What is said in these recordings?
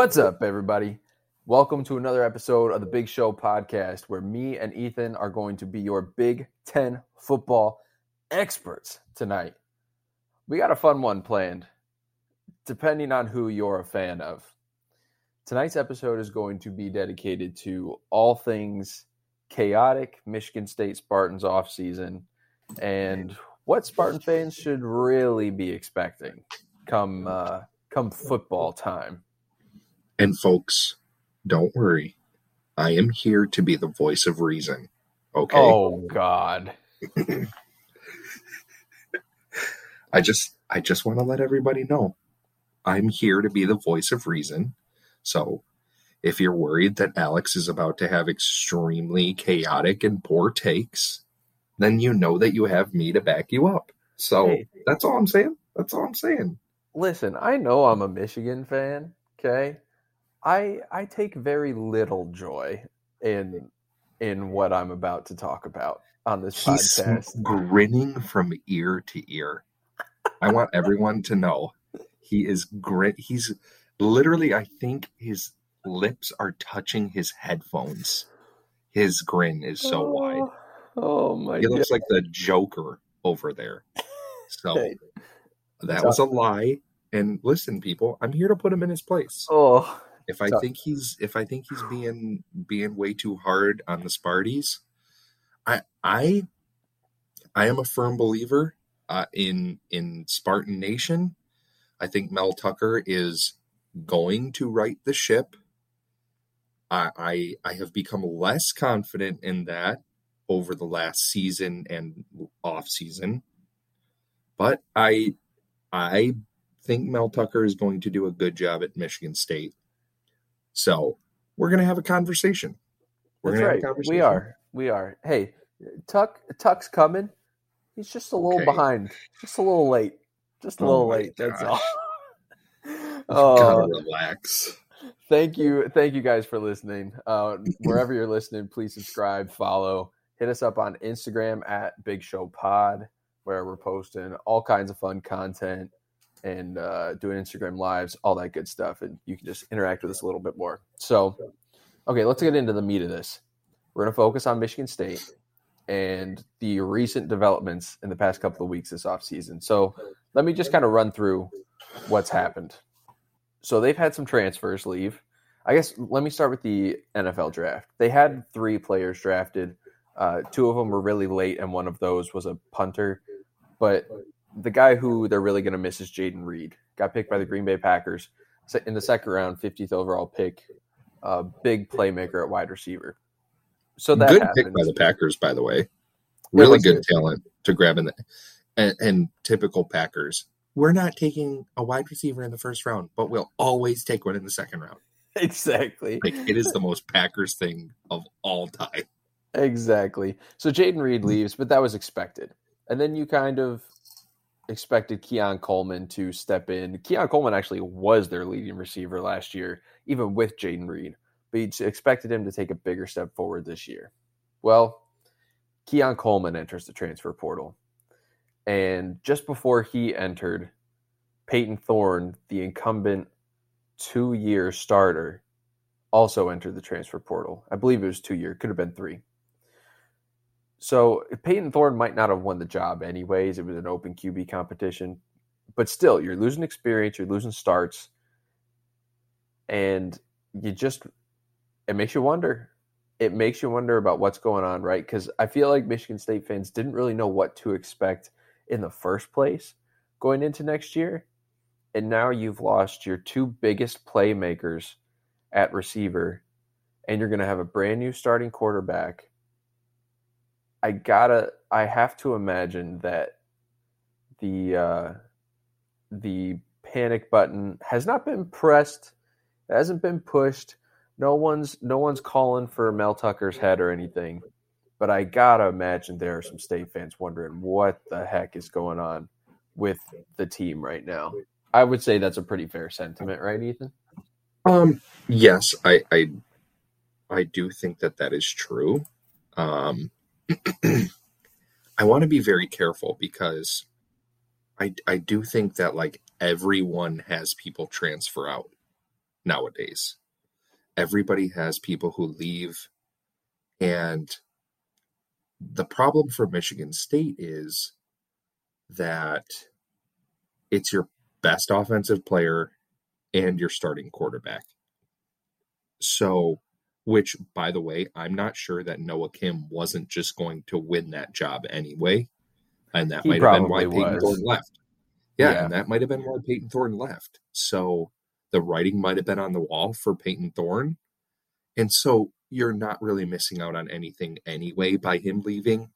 What's up, everybody? Welcome to another episode of the Big Show podcast, where me and Ethan are going to be your Big Ten football experts tonight. We got a fun one planned, depending on who you're a fan of. Tonight's episode is going to be dedicated to all things chaotic Michigan State Spartans offseason and what Spartan fans should really be expecting come uh, come football time. And folks, don't worry. I am here to be the voice of reason. Okay. Oh God. I just I just want to let everybody know. I'm here to be the voice of reason. So if you're worried that Alex is about to have extremely chaotic and poor takes, then you know that you have me to back you up. So Hey. that's all I'm saying. That's all I'm saying. Listen, I know I'm a Michigan fan, okay? I I take very little joy in in what I'm about to talk about on this He's podcast. grinning from ear to ear. I want everyone to know he is grin. He's literally, I think his lips are touching his headphones. His grin is so wide. Oh, oh my He god. looks like the Joker over there. So that was a lie. And listen, people, I'm here to put him in his place. Oh, If I Tough. think he's if I think he's being being way too hard on the Sparties, I I I am a firm believer uh, in in Spartan Nation. I think Mel Tucker is going to right the ship. I I, I have become less confident in that over the last season and off season, but I I think Mel Tucker is going to do a good job at Michigan State. So we're going to have a conversation. We're that's gonna right. have a conversation. We are. We are. Hey, Tuck Tuck's coming. He's just a little Okay. behind. Just a little late. Just a Oh little late. That's all. Oh, relax. thank you thank you guys for listening uh, wherever you're listening please subscribe follow hit us up on instagram at big show pod where we're posting all kinds of fun content and uh, doing instagram lives all that good stuff and you can just interact with us a little bit more so okay let's get into the meat of this we're going to focus on michigan state and the recent developments in the past couple of weeks this offseason so let me just kind of run through what's happened so they've had some transfers leave. I guess let me start with the NFL draft. They had three players drafted. Uh, two of them were really late, and one of those was a punter. But the guy who they're really going to miss is Jayden Reed. Got picked by the Green Bay Packers in the second round, 50th overall pick. Uh, big playmaker at wide receiver. So that good happens. pick by the Packers, by the way. Really good it. talent to grab in the and, and typical Packers. We're not taking a wide receiver in the first round, but we'll always take one in the second round. exactly. Like it is the most Packers thing of all time. Exactly. So Jayden Reed leaves, but that was expected. And then you kind of expected Keon Coleman to step in. Keon Coleman actually was their leading receiver last year, even with Jayden Reed. But you expected him to take a bigger step forward this year. Well, Keon Coleman enters the transfer portal. And just before he entered, Peyton Thorne, the incumbent two year starter, also entered the transfer portal. I believe it was two year, could have been three. So Peyton Thorne might not have won the job anyways. It was an open QB competition, but still, you're losing experience, you're losing starts, and you just it makes you wonder. It makes you wonder about what's going on, right? Because I feel like Michigan State fans didn't really know what to expect in the first place going into next year, and now you've lost your two biggest playmakers at receiver, and you're going to have a brand new starting quarterback. I gotta, I have to imagine that the uh, the panic button has not been pressed, it hasn't been pushed. No one's no one's calling for Mel Tucker's head or anything, but I gotta imagine there are some state fans wondering what the heck is going on with the team right now. I would say that's a pretty fair sentiment, right, Ethan? Um, yes, I, I, I do think that that is true. Um, I want to be very careful because I, I do think that like everyone has people transfer out. nowadays. Everybody has people who leave. And the problem for Michigan State is that it's your best offensive player and your starting quarterback. So, which, by the way, I'm not sure that Noah Kim wasn't just going to win that job anyway. And that he might have been why was. Thorne left. Yeah, yeah, and that might have been why peyton Thorne left. So the writing might have been on the wall for peyton Thorne. And so you're not really missing out on anything anyway by him leaving.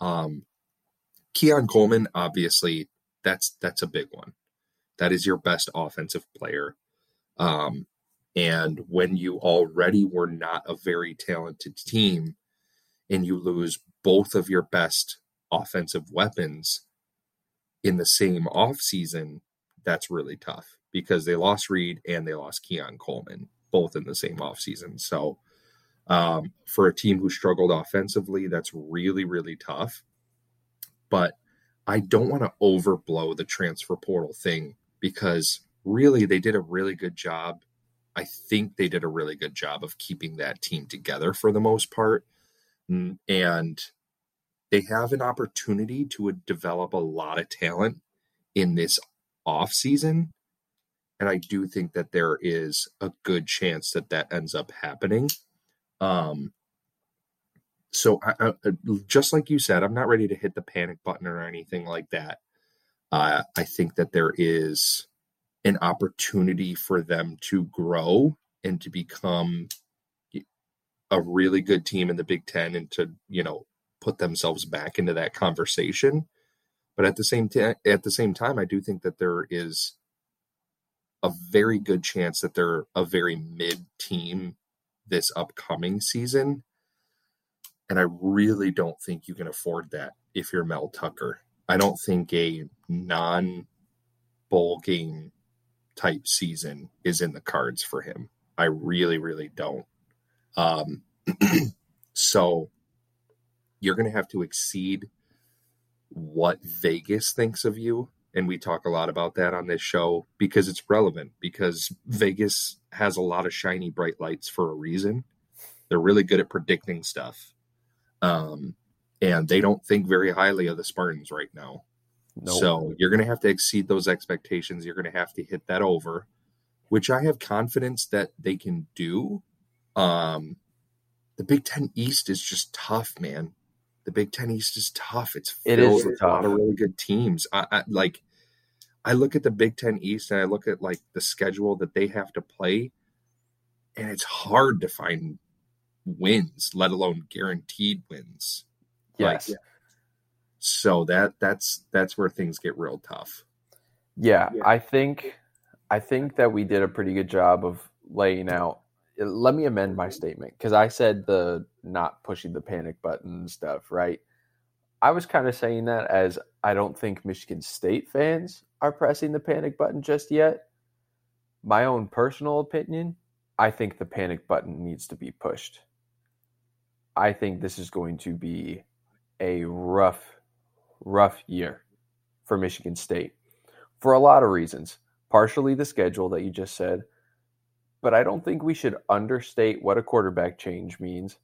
Um, Keon Coleman, obviously, that's that's a big one. That is your best offensive player. Um, and when you already were not a very talented team and you lose both of your best offensive weapons in the same offseason, that's really tough because they lost Reed and they lost Keon Coleman both in the same offseason. So um, for a team who struggled offensively, that's really, really tough. But I don't want to overblow the transfer portal thing because really they did a really good job. I think they did a really good job of keeping that team together for the most part. And they have an opportunity to develop a lot of talent in this off season. And i do think that there is a good chance that that ends up happening. Um so I, I, just like you said i'm not ready to hit the panic button or anything like that. Uh, i think that there is an opportunity for them to grow and to become a really good team in the big ten and to you know put themselves back into that conversation but at the same time at the same time i do think that there is a very good chance that they're a very mid team this upcoming season. And I really don't think you can afford that if you're Mel Tucker. I don't think a non bowl game type season is in the cards for him. I really, really don't. Um, so you're going to have to exceed what Vegas thinks of you and we talk a lot about that on this show because it's relevant because Vegas has a lot of shiny bright lights for a reason. They're really good at predicting stuff. Um, and they don't think very highly of the Spartans right now. Nope. So you're going to have to exceed those expectations. You're going to have to hit that over, which I have confidence that they can do. Um, the Big Ten East is just tough, man the Big Ten East is tough. It's it is with tough. a lot of really good teams. I, I, like. I look at the Big Ten East and I look at like the schedule that they have to play, and it's hard to find wins, let alone guaranteed wins. Yes. Like, so that that's that's where things get real tough. Yeah, yeah, I think I think that we did a pretty good job of laying out let me amend my statement because I said the not pushing the panic button stuff, right? I was kind of saying that as I don't think Michigan State fans are pressing the panic button just yet. My own personal opinion, I think the panic button needs to be pushed. I think this is going to be a rough, rough year for Michigan State for a lot of reasons. Partially the schedule that you just said, but I don't think we should understate what a quarterback change means.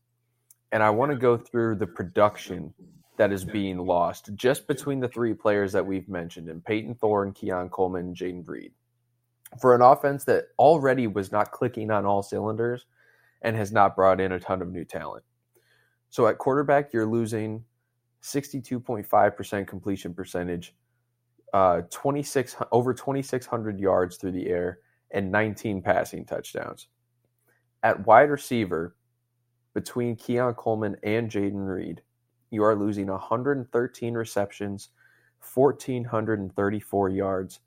And I want to go through the production that is being lost just between the three players that we've mentioned in Peyton Thorne, Keon Coleman, and Jayden Reed. For an offense that already was not clicking on all cylinders and has not brought in a ton of new talent. So at quarterback, you're losing 62.5% completion percentage, uh, 26 over 2,600 yards through the air, and 19 passing touchdowns. At wide receiver, between Keon Coleman and Jayden Reed, you are losing 113 receptions, 1,434 yards,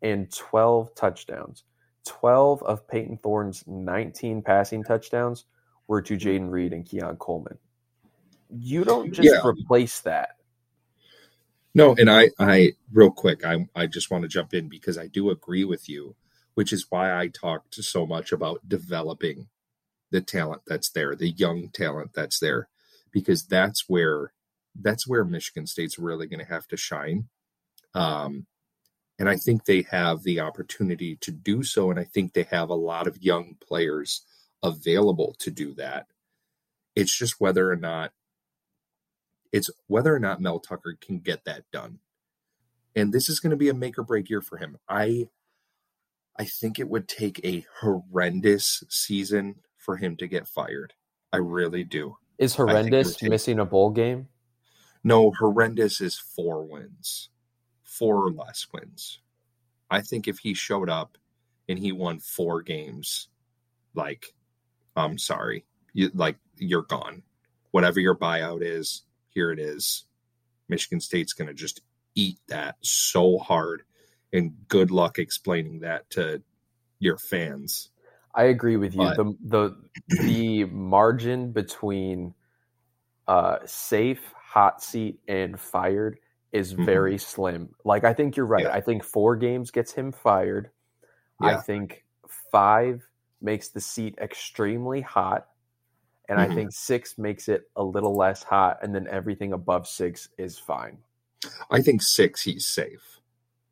and 12 touchdowns. 12 of Peyton Thorne's 19 passing touchdowns were to Jayden Reed and Keon Coleman. You don't just yeah. replace that. No, and I, I real quick, I, I just want to jump in because I do agree with you which is why I talked so much about developing the talent that's there, the young talent that's there, because that's where that's where Michigan State's really going to have to shine. Um, And I think they have the opportunity to do so. And I think they have a lot of young players available to do that. It's just whether or not it's whether or not Mel Tucker can get that done. And this is going to be a make or break year for him. I I think it would take a horrendous season for him to get fired. I really do. Is horrendous take... missing a bowl game? No, horrendous is four wins, four or less wins. I think if he showed up and he won four games, like, I'm sorry, you like you're gone. Whatever your buyout is, here it is. Michigan State's going to just eat that so hard and good luck explaining that to your fans. I agree with you. But, the the the margin between uh, safe, hot seat, and fired is mm-hmm. very mm-hmm. slim. Like I think you're right. Yeah. I think four games gets him fired. Yeah. I think five makes the seat extremely hot. And mm-hmm. I think six makes it a little less hot, and then everything above six is fine. I think six, he's safe.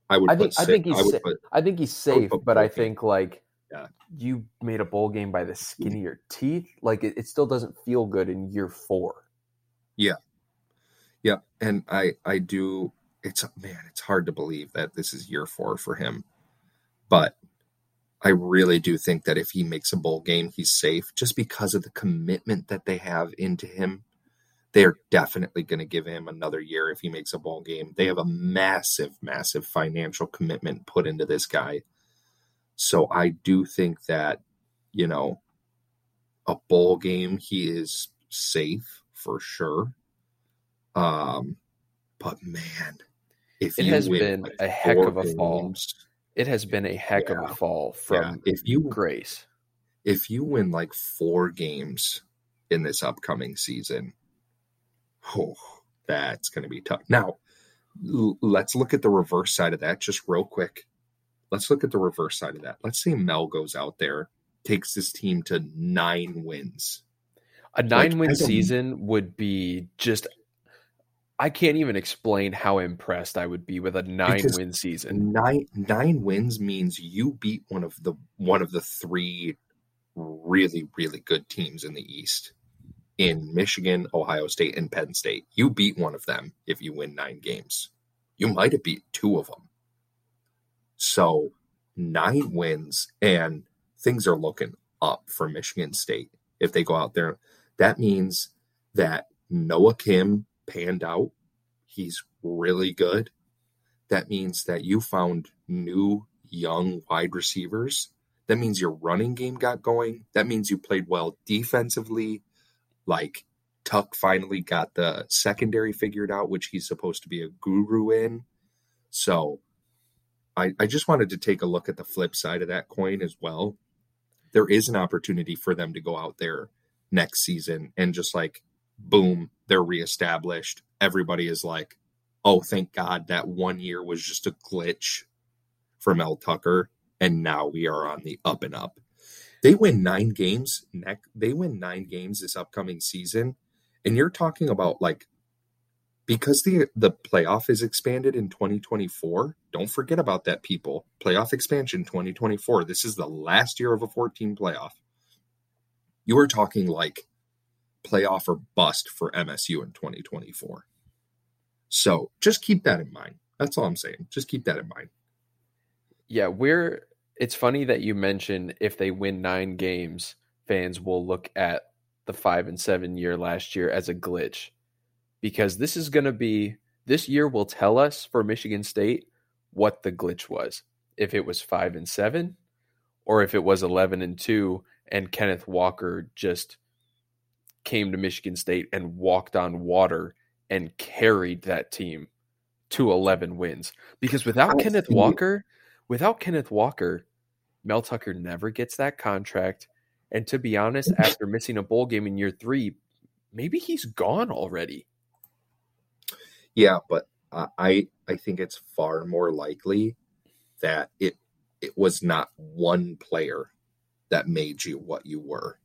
I would. I think. I think he's. I, sa- put, I think he's safe, I but I think like yeah. you made a bowl game by the skin of your teeth. Like it, it still doesn't feel good in year four. Yeah, yeah, and I I do. It's man, it's hard to believe that this is year four for him, but I really do think that if he makes a bowl game, he's safe just because of the commitment that they have into him they're definitely going to give him another year if he makes a bowl game. They have a massive, massive financial commitment put into this guy. So I do think that, you know, a bowl game, he is safe for sure. Um, but man, if it has been like a heck of a games, fall. It has been a heck yeah, of a fall from yeah. if you Grace. If you win like four games in this upcoming season, oh, that's going to be tough. Now, l- let's look at the reverse side of that just real quick. Let's look at the reverse side of that. Let's say Mel goes out there, takes this team to nine wins. A nine like, win season would be just I can't even explain how impressed I would be with a nine win season. Nine nine wins means you beat one of the one of the three really really good teams in the East in Michigan, Ohio State, and Penn State. You beat one of them if you win nine games. You might have beat two of them. So nine wins, and things are looking up for Michigan State if they go out there. That means that Noah Kim panned out. He's really good. That means that you found new young wide receivers. That means your running game got going. That means you played well defensively like Tuck finally got the secondary figured out, which he's supposed to be a guru in. So I, I just wanted to take a look at the flip side of that coin as well. There is an opportunity for them to go out there next season and just like, boom, they're reestablished. Everybody is like, oh, thank God that one year was just a glitch from Mel Tucker. And now we are on the up and up. They win nine games. Neck. They win nine games this upcoming season, and you're talking about like because the the playoff is expanded in 2024. Don't forget about that, people. Playoff expansion 2024. This is the last year of a 14 playoff. You are talking like playoff or bust for MSU in 2024. So just keep that in mind. That's all I'm saying. Just keep that in mind. Yeah, we're it's funny that you mention if they win nine games, fans will look at the five and seven year last year as a glitch because this is going to be this year will tell us for Michigan State what the glitch was. If it was five and seven, or if it was 11 and two, and Kenneth Walker just came to Michigan State and walked on water and carried that team to 11 wins. Because without Kenneth Walker, without Kenneth Walker, Mel Tucker never gets that contract. And to be honest, after missing a bowl game in year three, maybe he's gone already. Yeah, but I I think it's far more likely that it it was not one player that made you what you were.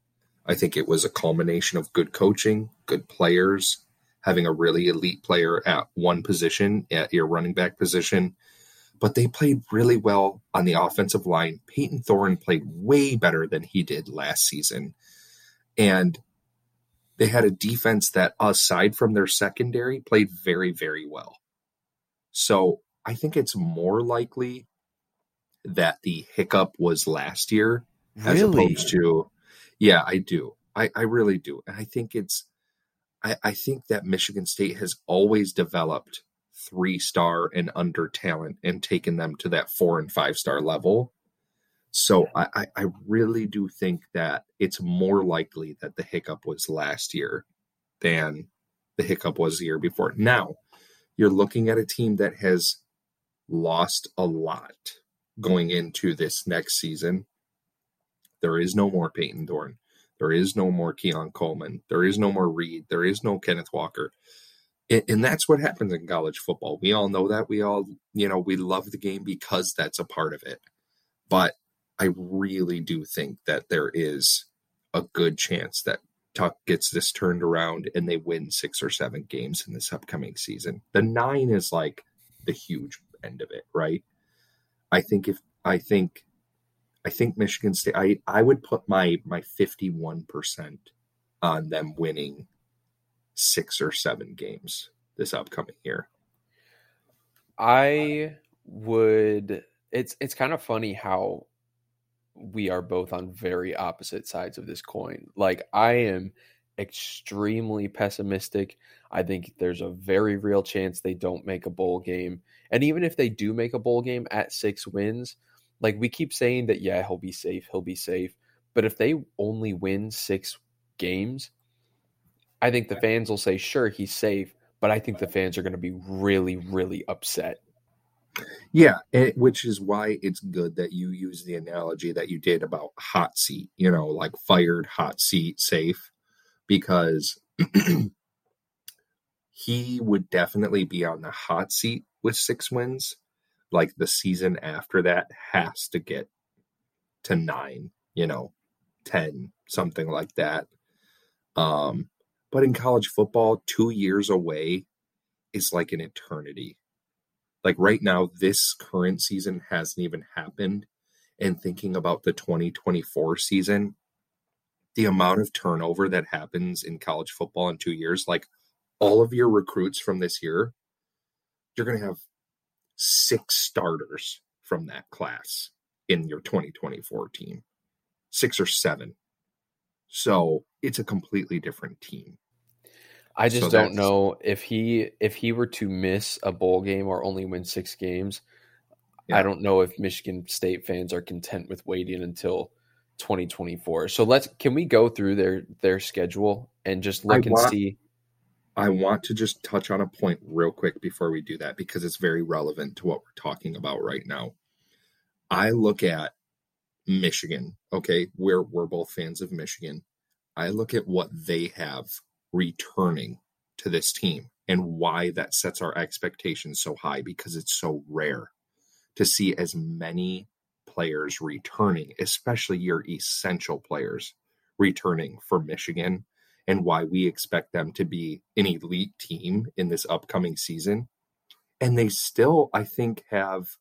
I think it was a culmination of good coaching, good players, having a really elite player at one position, at your running back position, but they played really well on the offensive line. Peyton Thorne played way better than he did last season. And they had a defense that, aside from their secondary, played very, very well. So I think it's more likely that the hiccup was last year Really? as opposed to yeah i do. I i really do and i think it's i i think that michigan state has always developed three star and under talent and taken them to that four and five star level. So I, I i really do think that it's more likely that the hiccup was last year than the hiccup was the year before. Now you're looking at a team that has lost a lot going into this next season there is no more Peyton Thorne. There is no more Keon Coleman. There is no more Reed. There is no Kenneth Walker. And, and that's what happens in college football. We all know that. We all, you know, we love the game because that's a part of it. But I really do think that there is a good chance that Tuck gets this turned around and they win six or seven games in this upcoming season. The nine is like the huge end of it, right? I think if I think I think Michigan State. I I would put my my fifty one percent on them winning six or seven games this upcoming year. I would. It's it's kind of funny how we are both on very opposite sides of this coin. Like I am extremely pessimistic. I think there's a very real chance they don't make a bowl game. And even if they do make a bowl game at 6 wins, like we keep saying that yeah, he'll be safe, he'll be safe. But if they only win 6 games, I think the fans will say sure he's safe, but I think the fans are going to be really really upset Yeah, it, which is why it's good that you use the analogy that you did about hot seat, you know, like fired, hot seat, safe, because he would definitely be on the hot seat with six wins. Like the season after that has to get to nine, you know, 10, something like that. Um, but in college football, two years away is like an eternity like right now this current season hasn't even happened and thinking about the 2024 season the amount of turnover that happens in college football in 2 years like all of your recruits from this year you're going to have six starters from that class in your 2024 team six or seven so it's a completely different team I just So don't know if he if he were to miss a bowl game or only win six games. I don't know if Michigan State fans are content with waiting until 2024. So let's can we go through their their schedule and just I look and want- see? I want to just touch on a point real quick before we do that because it's very relevant to what we're talking about right now. I look at Michigan, okay, we're we're both fans of Michigan. I look at what they have returning to this team and why that sets our expectations so high because it's so rare to see as many players returning, especially your essential players returning for Michigan and why we expect them to be an elite team in this upcoming season. And they still, I think, have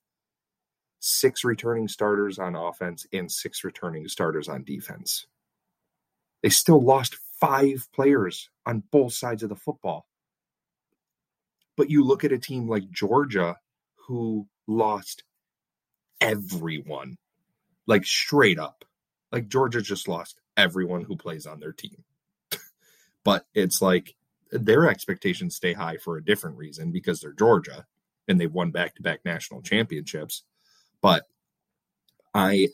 six returning starters on offense and six returning starters on defense. They still lost five players on both sides of the football. But you look at a team like Georgia who lost everyone, like straight up. Like Georgia just lost everyone who plays on their team. But it's like their expectations stay high for a different reason because they're Georgia and they've won back-to-back national championships. But I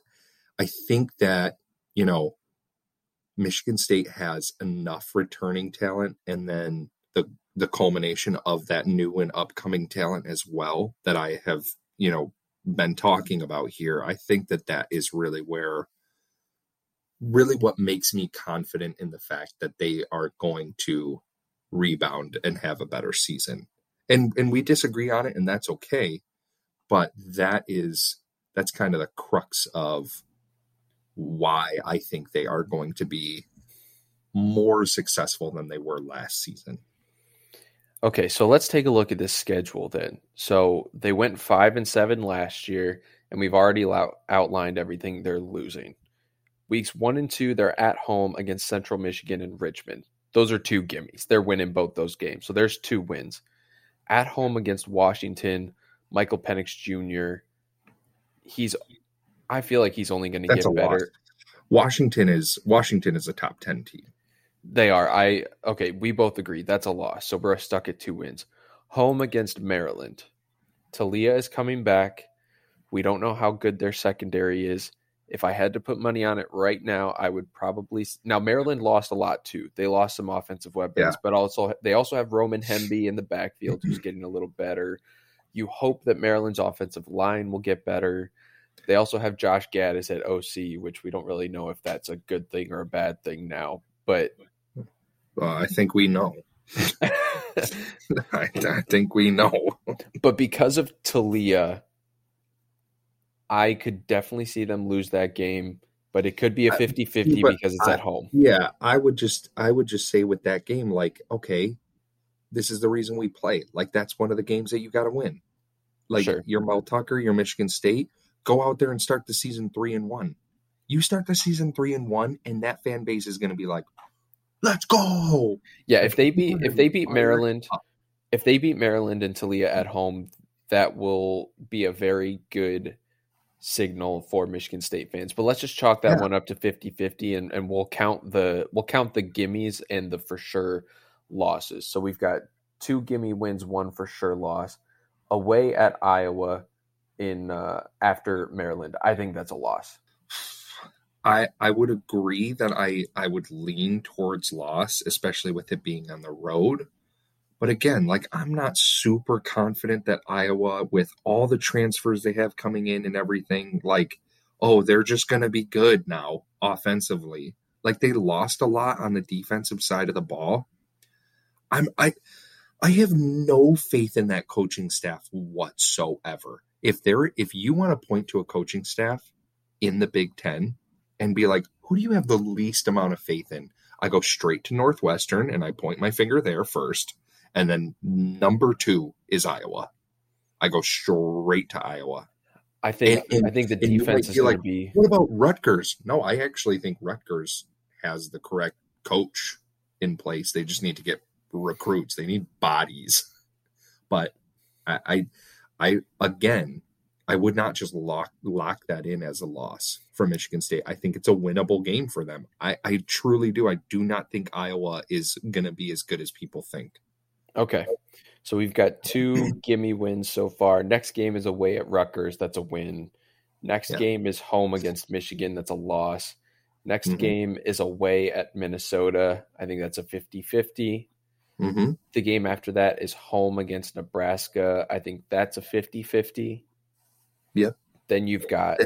I think that, you know, Michigan State has enough returning talent and then the the culmination of that new and upcoming talent as well that I have, you know, been talking about here. I think that that is really where really what makes me confident in the fact that they are going to rebound and have a better season. And and we disagree on it and that's okay, but that is that's kind of the crux of why I think they are going to be more successful than they were last season. Okay, so let's take a look at this schedule then. So they went five and seven last year, and we've already out- outlined everything they're losing. Weeks one and two, they're at home against Central Michigan and Richmond. Those are two gimmies. They're winning both those games. So there's two wins. At home against Washington, Michael Penix Jr. He's I feel like he's only going to get better. loss. Washington is Washington is a top ten team. They are. I okay, we both agree that's a loss. So we're stuck at two wins. Home against Maryland. Taulia is coming back. We don't know how good their secondary is. If I had to put money on it right now, I would probably now Maryland lost a lot too. They lost some offensive weapons, Yeah. but also they also have Roman Hemby in the backfield who's getting a little better. You hope that Maryland's offensive line will get better. They also have Josh Gattis at OC, which we don't really know if that's a good thing or a bad thing now. But Uh, I think we know. I, I think we know. but because of Taulia, I could definitely see them lose that game, but it could be a 50-50 but because it's I- at home. Yeah, I would just I would just say with that game, like, okay, this is the reason we play. Like that's one of the games that you got to win. Like Sure. your Mel Tucker, your Michigan State, go out there and start the season three and one. You start the season three and one, and that fan base is going to be like, "Let's go!" Yeah, if they beat if they beat Maryland, if they beat Maryland and Taulia at home, that will be a very good signal for Michigan State fans. But let's just chalk that Yeah. one up to 50-50 and, and we'll count the we'll count the gimmies and the for sure losses. So we've got two gimme wins, one for sure loss. Away at Iowa in uh, after Maryland. I think that's a loss. I I would agree that I I would lean towards loss, especially with it being on the road. But again, mm-hmm. like I'm not super confident that Iowa, with all the transfers they have coming in and everything, like oh they're just going to be good now offensively. Like they lost a lot on the defensive side of the ball. I'm I I have no faith in that coaching staff whatsoever. If there if you want to point to a coaching staff in the Big 10 and be like, who do you have the least amount of faith in? I go straight to Northwestern and I point my finger there first. And then number two is Iowa. I go straight to Iowa. I think And- and- I think the and you might defense is like, be What about Rutgers? No, I actually think Rutgers has the correct coach in place. They just need to get recruits. They need bodies. But I, I, I again, I would not just lock lock that in as a loss for Michigan State. I think it's a winnable game for them. I, I truly do. I do not think Iowa is going to be as good as people think. Okay. So we've got two gimme wins so far. Next game is away at Rutgers. That's a win. Next Yeah. game is home against Michigan. That's a loss. Next Mhm. game is away at Minnesota. I think that's a 50 50. Mm-hmm. The game after that is home against Nebraska. I think that's a 50 50. Yeah. Then you've got,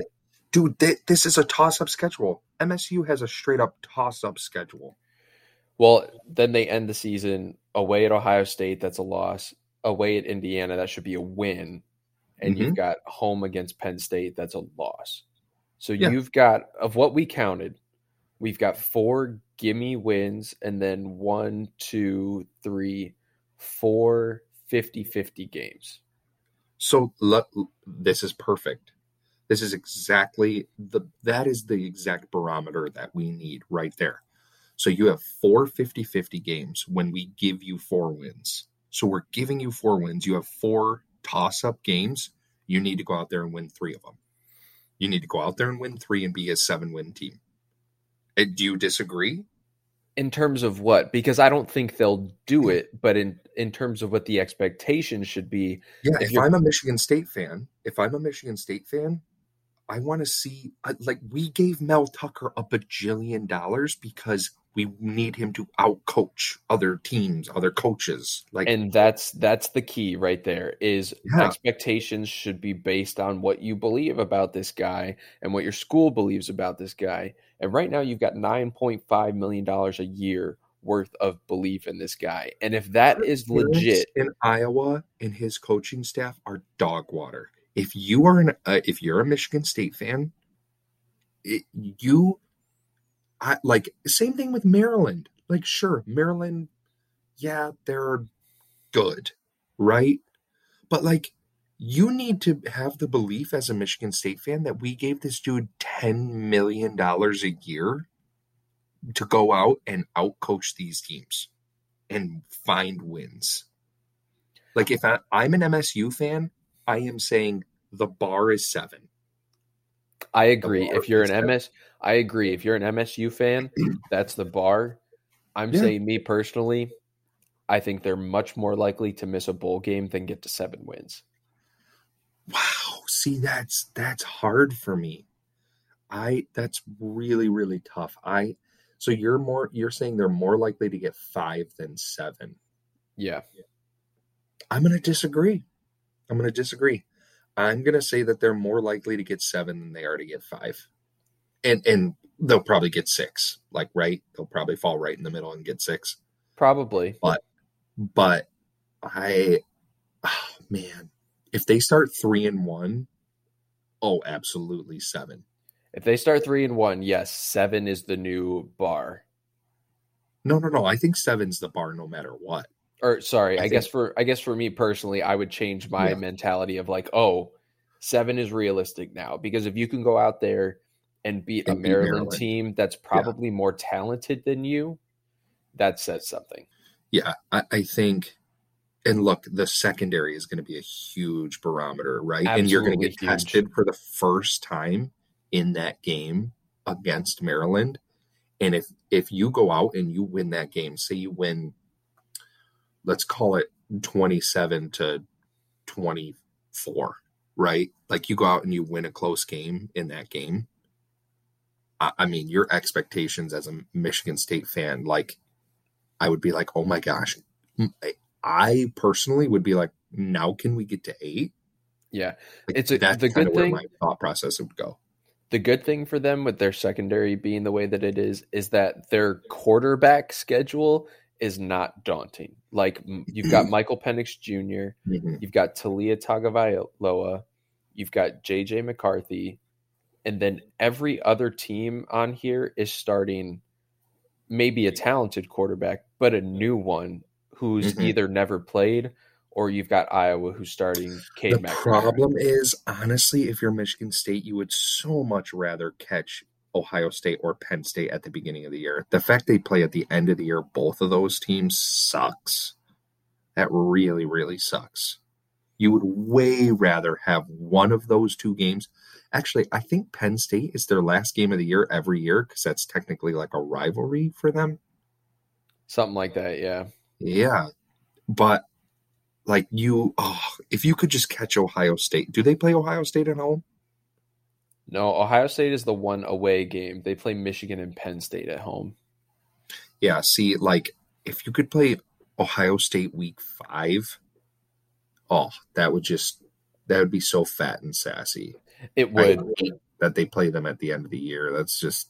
Dude, th- this is a toss up schedule. MSU has a straight up toss up schedule. well, then they end the season away at Ohio State. That's a loss. Away at Indiana. That should be a win. and Mm-hmm. you've got home against Penn State. That's a loss. So Yeah. you've got of what we counted, we've got four gimme wins and then one, two, three, four 50-50 games. So le- this is perfect. This is exactly the that is the exact barometer that we need right there. So you have four 50-50 games when we give you four wins. So we're giving you four wins. You have four toss-up games. You need to go out there and win three of them. You need to go out there and win three and be a seven-win team. Uh, Do you disagree? In terms of what? Because I don't think they'll do it, but in in terms of what the expectation should be, Yeah, If if, I'm a Michigan State fan, if I'm a Michigan State fan, I want to see like we gave Mel Tucker a bajillion dollars because we need him to outcoach other teams, other coaches. Like and that's that's the key right there is Yeah. expectations should be based on what you believe about this guy and what your school believes about this guy and right now you've got 9.5 million dollars a year worth of belief in this guy and if that is legit in Iowa and his coaching staff are dog water. If you are an uh, if you're a Michigan State fan, it, you I like same thing with Maryland. Like sure, Maryland yeah, they're good, right? But like, you need to have the belief as a Michigan State fan that we gave this dude $10 million a year to go out and outcoach these teams and find wins. Like, if I, I'm an MSU fan, I am saying the bar is seven. I agree. If you're an MS, I agree. If you're an MSU fan, that's the bar. I'm Yeah. saying me personally, I think they're much more likely to miss a bowl game than get to seven wins. Wow. See, that's that's hard for me. I that's really really tough. I so you're more you're saying they're more likely to get five than seven. Yeah. I'm going to disagree. I'm going to disagree. I'm going to say that they're more likely to get seven than they are to get five, and and they'll probably get six. Like right, they'll probably fall right in the middle and get six. Probably. But but I, oh, man, if they start three and one, oh, absolutely seven. If they start three and one, yes, seven is the new bar. No, no, no. I think seven's the bar no matter what. Or sorry, I I, guess for I guess for me personally, I would change my Yeah. mentality of like, oh, seven is realistic now because if you can go out there and beat a And beat Maryland, Maryland. team that's probably more talented than you, that says something. Yeah, I, I think. And look, the secondary is going to be a huge barometer, right? and you're going to get huge. tested for the first time in that game against Maryland. And if if you go out and you win that game, say you win, let's call it twenty seven to twenty four, right? Like you go out and you win a close game in that game. I, I mean, your expectations as a Michigan State fan, like I would be like, oh my gosh. I, I personally would be like, now can we get to eight? Yeah. Like, It's a- that's the good where thing- my thought process would go. The good thing for them with their secondary being the way that it is is that their quarterback schedule is not daunting. Like you've got Michael Penix Jr., Mhm. You've got Taulia Tagovailoa. You've got JJ McCarthy. And then every other team on here is starting maybe a talented quarterback, but a new one who's Mhm. either never played or you've got Iowa who's starting Cade The McNamara. problem is, honestly, if you're Michigan State, you would so much rather catch Ohio State or Penn State at the beginning of the year. The fact they play at the end of the year, both of those teams sucks. That really, really sucks. You would way rather have one of those two games. Actually, I think Penn State is their last game of the year every year because that's technically like a rivalry for them. Something like that, yeah. Yeah. But like you oh, if you could just catch Ohio State. Do they play Ohio State at home? No, Ohio State is the one away game. They play Michigan and Penn State at home. Yeah, see, like if you could play Ohio State week five, oh, that would just that would be so fat and sassy. It would. that they play them at the end of the year. That's just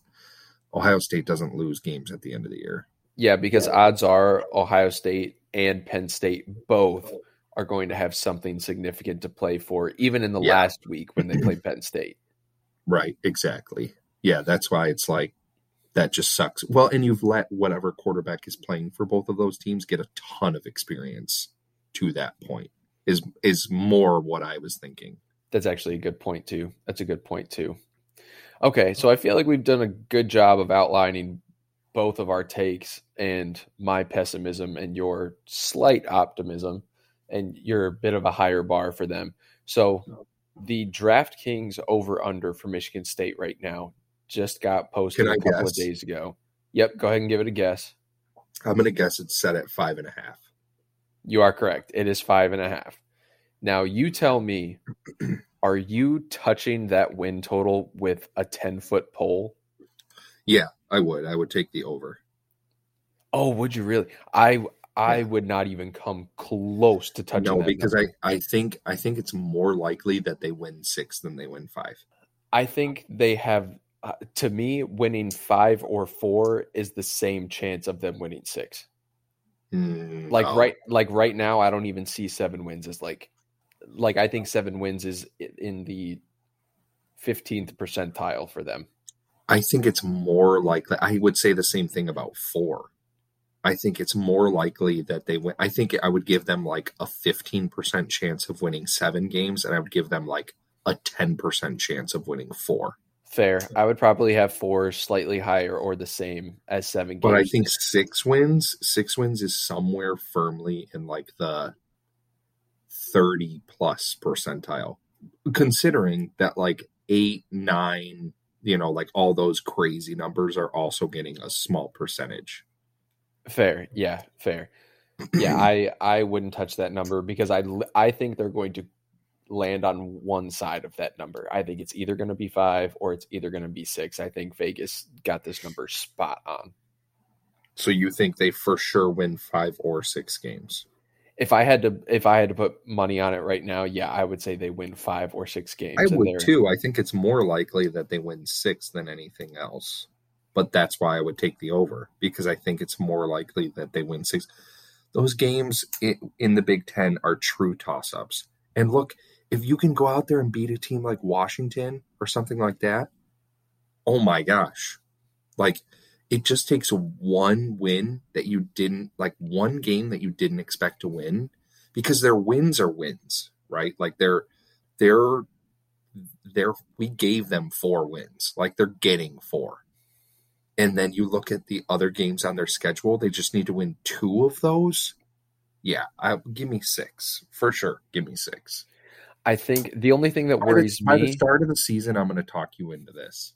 Ohio State doesn't lose games at the end of the year. Yeah, because odds are Ohio State and Penn State both are going to have something significant to play for, even in the Yeah. last week when they play Penn State. Right, exactly. Yeah, that's why it's like that just sucks. Well, and you've let whatever quarterback is playing for both of those teams get a ton of experience to that point. Is is more what I was thinking. That's actually a good point too. That's a good point too. Okay, so I feel like we've done a good job of outlining both of our takes and my pessimism and your slight optimism and you're a bit of a higher bar for them. So the DraftKings over under for Michigan State right now just got posted a couple guess? of days ago. Yep, go ahead and give it a guess. I'm gonna guess it's set at five and a half. You are correct. It is five and a half. Now you tell me, are you touching that win total with a 10 foot pole? Yeah, I would. I would take the over. Oh, would you really? I I would not even come close to touching no, because number. I, I think I think it's more likely that they win six than they win five. I think they have uh, to me winning 5 or 4 is the same chance of them winning 6. Mm, Like oh, right like right now I don't even see 7 wins as like like I think 7 wins is in the 15th percentile for them. I think it's more likely. I would say the same thing about four. I think it's more likely that they win. I think I would give them like a 15% chance of winning seven games, and I would give them like a 10% chance of winning four. Fair. I would probably have four slightly higher or the same as seven games. But I think six wins, six wins is somewhere firmly in like the 30 plus percentile, considering that like eight, nine, you know, like all those crazy numbers are also getting a small percentage. Fair. Yeah, fair. Yeah, I I wouldn't touch that number because I I think they're going to land on one side of that number. I think it's either going to be 5 or it's either going to be 6. I think Vegas got this number spot on. So you think they for sure win 5 or 6 games? If I had to if I had to put money on it right now, yeah, I would say they win 5 or 6 games. I would too. I think it's more likely that they win 6 than anything else but that's why I would take the over because I think it's more likely that they win six. Those games in the Big Ten are true toss ups. And look, if you can go out there and beat a team like Washington or something like that, oh my gosh. Like, it just takes one win that you didn't, like one game that you didn't expect to win because their wins are wins, right? Like, they're, they're, they're, we gave them four wins. Like, they're getting four and then you look at the other games on their schedule, they just need to win two of those. Yeah, I, give me six for sure. Give me six. I think the only thing that worries by the, me by the start of the season, I'm going to talk you into this.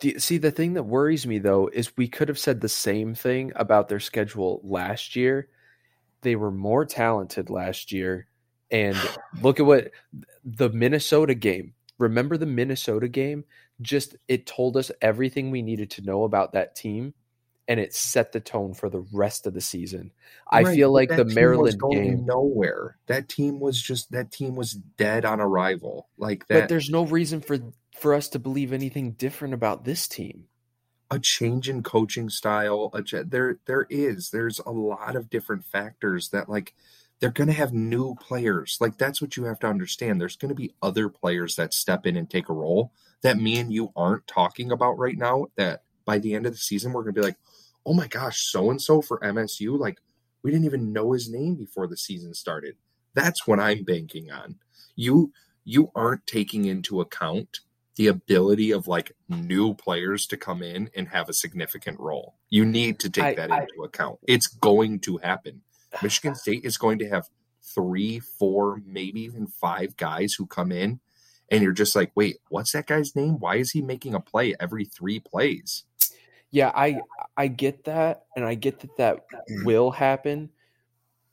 The, see, the thing that worries me though is we could have said the same thing about their schedule last year. They were more talented last year, and look at what the Minnesota game. Remember the Minnesota game? Just it told us everything we needed to know about that team and it set the tone for the rest of the season. Right, I feel like the Maryland game nowhere. That team was just that team was dead on arrival. Like that But there's no reason for for us to believe anything different about this team. A change in coaching style, a, there there is. There's a lot of different factors that like they're going to have new players. Like that's what you have to understand. There's going to be other players that step in and take a role that me and you aren't talking about right now. That by the end of the season, we're going to be like, oh my gosh, so and so for MSU. Like we didn't even know his name before the season started. That's what I'm banking on. You you aren't taking into account the ability of like new players to come in and have a significant role. You need to take I, that into account. It's going to happen. Michigan State is going to have three, four, maybe even five guys who come in, and you're just like, wait, what's that guy's name? Why is he making a play every three plays? Yeah, I I get that, and I get that that mm. will happen,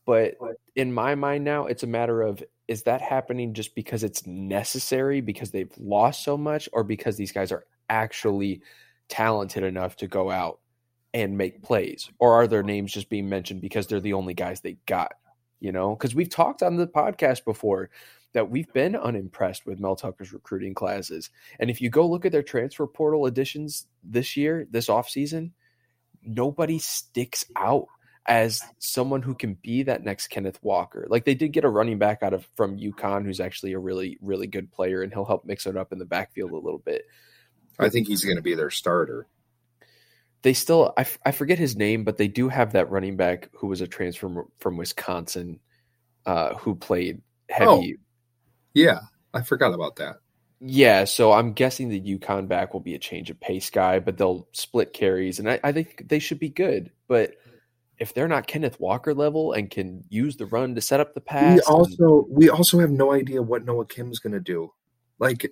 but in my mind now, it's a matter of is that happening just because it's necessary because they've lost so much, or because these guys are actually talented enough to go out and make plays or are their names just being mentioned because they're the only guys they got you know because we've talked on the podcast before that we've been unimpressed with mel tucker's recruiting classes and if you go look at their transfer portal additions this year this offseason nobody sticks out as someone who can be that next Kenneth Walker. Like they did get a running back out of from UConn who's actually a really really good player and he'll help mix it up in the backfield a little bit. I think he's going to be their starter they still I, f- I forget his name, but they do have that running back who was a transfer from, from Wisconsin, uh, who played heavy. Oh, yeah, I forgot about that. Yeah, so I'm guessing the UConn back will be a change of pace guy, but they'll split carries, and I, I think they should be good. But if they're not Kenneth Walker level and can use the run to set up the pass, we also and, we also have no idea what Noah Kim's going to do. Like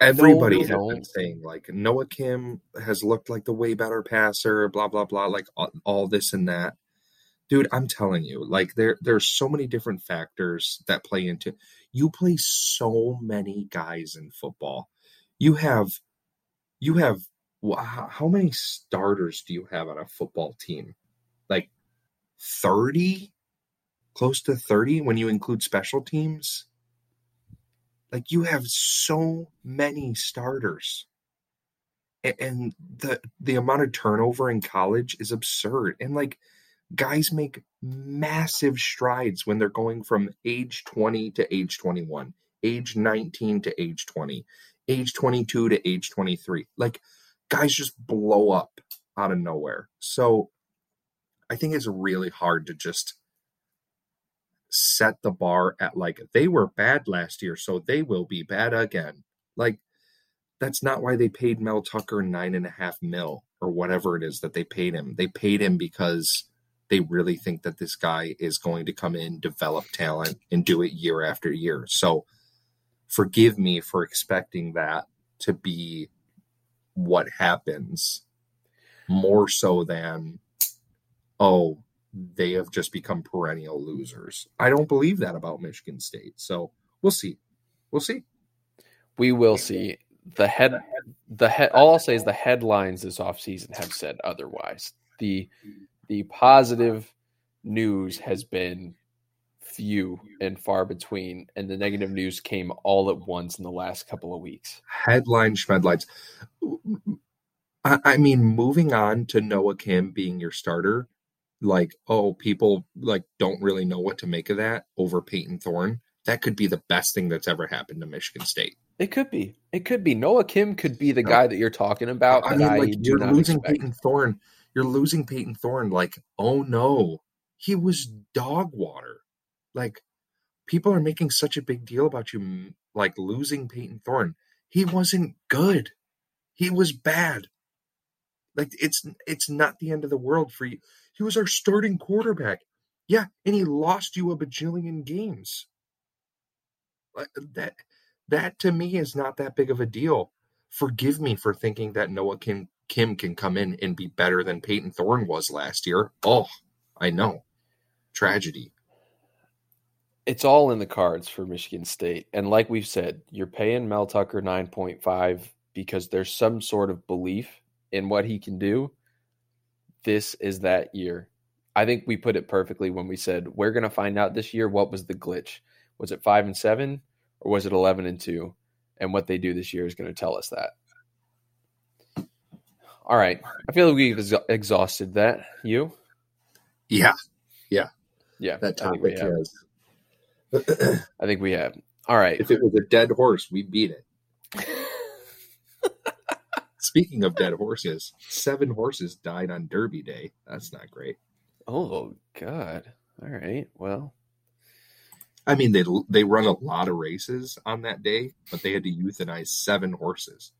everybody no, has been saying like Noah Kim has looked like the way better passer, blah blah blah, like all, all, this and that. Dude, I'm telling you, like there there's so many different factors that play into. You play so many guys in football. You have, you have. How many starters do you have on a football team? Like thirty, close to thirty when you include special teams like you have so many starters. And the the amount of turnover in college is absurd. And like guys make massive strides when they're going from age 20 to age 21, age 19 to age 20, age 22 to age 23. Like guys just blow up out of nowhere. So I think it's really hard to just set the bar at like they were bad last year, so they will be bad again. Like that's not why they paid Mel Tucker nine and a half mil or whatever it is that they paid him. They paid him because they really think that this guy is going to come in, develop talent, and do it year after year. So forgive me for expecting that to be what happens more so than, oh, they have just become perennial losers. I don't believe that about Michigan State. So we'll see. We'll see. We will see. The head the head all I'll say is the headlines this offseason have said otherwise. The the positive news has been few and far between, and the negative news came all at once in the last couple of weeks. Headline schmedlines. I, I mean, moving on to Noah Kim being your starter, like, oh, people like don't really know what to make of that over Peyton Thorne. That could be the best thing that's ever happened to Michigan State. It could be. It could be. Noah Kim could be the no. guy that you're talking about. I mean, I like you're losing expect. Peyton Thorne. You're losing Peyton Thorne. Like, oh no, he was dog water. Like, people are making such a big deal about you, like losing Peyton Thorne. He wasn't good. He was bad. Like, it's it's not the end of the world for you. He was our starting quarterback. Yeah, and he lost you a bajillion games. Like that that to me is not that big of a deal. Forgive me for thinking that Noah Kim Kim can come in and be better than Peyton Thorne was last year. Oh, I know. Tragedy. It's all in the cards for Michigan State. And like we've said, you're paying Mel Tucker 9.5 because there's some sort of belief in what he can do this is that year. I think we put it perfectly when we said we're going to find out this year what was the glitch. Was it 5 and 7 or was it 11 and 2? And what they do this year is going to tell us that. All right. I feel like we've exhausted that. You? Yeah. Yeah. Yeah. That topic I has. I think we have. All right. If it was a dead horse, we beat it. Speaking of dead horses, seven horses died on Derby Day. That's not great. Oh God! All right. Well, I mean they they run a lot of races on that day, but they had to euthanize seven horses.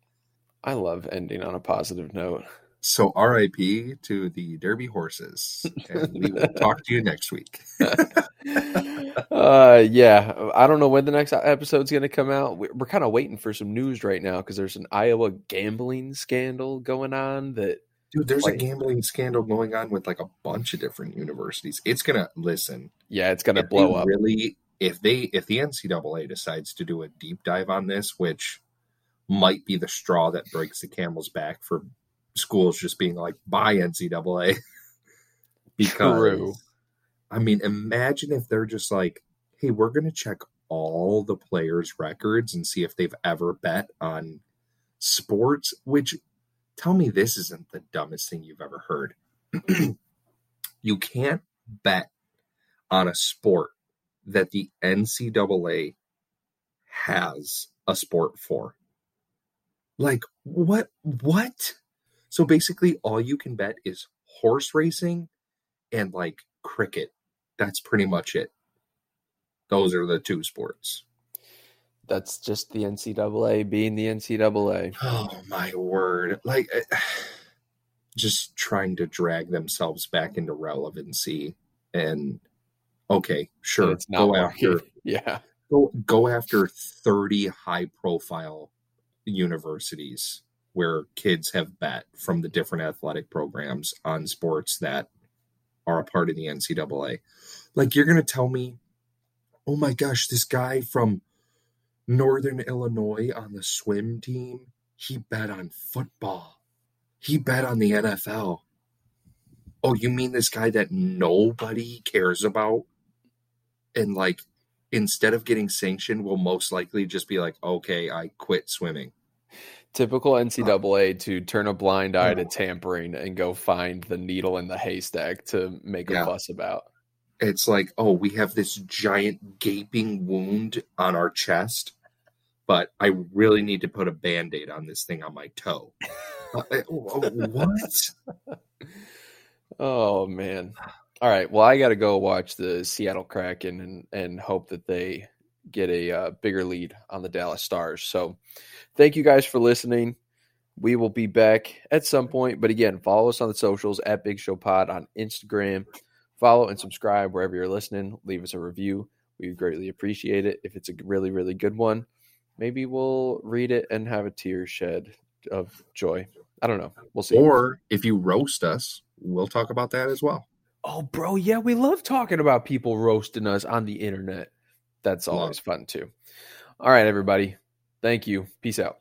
I love ending on a positive note. So RIP to the Derby horses, and we will talk to you next week. uh, yeah, I don't know when the next episode's going to come out. We're kind of waiting for some news right now because there's an Iowa gambling scandal going on. That dude, there's like, a gambling scandal going on with like a bunch of different universities. It's gonna listen. Yeah, it's gonna blow up. Really, if they if the NCAA decides to do a deep dive on this, which might be the straw that breaks the camel's back for schools just being like, "Bye NCAA," because True. I mean, imagine if they're just like, "Hey, we're going to check all the players' records and see if they've ever bet on sports." Which, tell me, this isn't the dumbest thing you've ever heard. you can't bet on a sport that the NCAA has a sport for. Like what? What? So basically, all you can bet is horse racing and like cricket. That's pretty much it. Those are the two sports. That's just the NCAA being the NCAA. Oh my word! Like, eh, just trying to drag themselves back into relevancy. And okay, sure, go working. after yeah, go go after thirty high profile universities where kids have bet from the different athletic programs on sports that are a part of the NCAA. Like you're going to tell me, oh my gosh, this guy from Northern Illinois on the swim team, he bet on football. He bet on the NFL. Oh, you mean this guy that nobody cares about? And like, instead of getting sanctioned, will most likely just be like, okay, I quit swimming. Typical NCAA to turn a blind eye to tampering and go find the needle in the haystack to make a yeah. fuss about. It's like, oh, we have this giant gaping wound on our chest, but I really need to put a band aid on this thing on my toe. uh, oh, what? Oh man. All right. Well, I got to go watch the Seattle Kraken and and hope that they get a uh, bigger lead on the Dallas Stars. So, thank you guys for listening. We will be back at some point, but again, follow us on the socials at Big Show Pod on Instagram. Follow and subscribe wherever you're listening. Leave us a review. We greatly appreciate it. If it's a really, really good one, maybe we'll read it and have a tear shed of joy. I don't know. We'll see. Or if you roast us, we'll talk about that as well. Oh, bro, yeah, we love talking about people roasting us on the internet. That's always fun too. All right, everybody. Thank you. Peace out.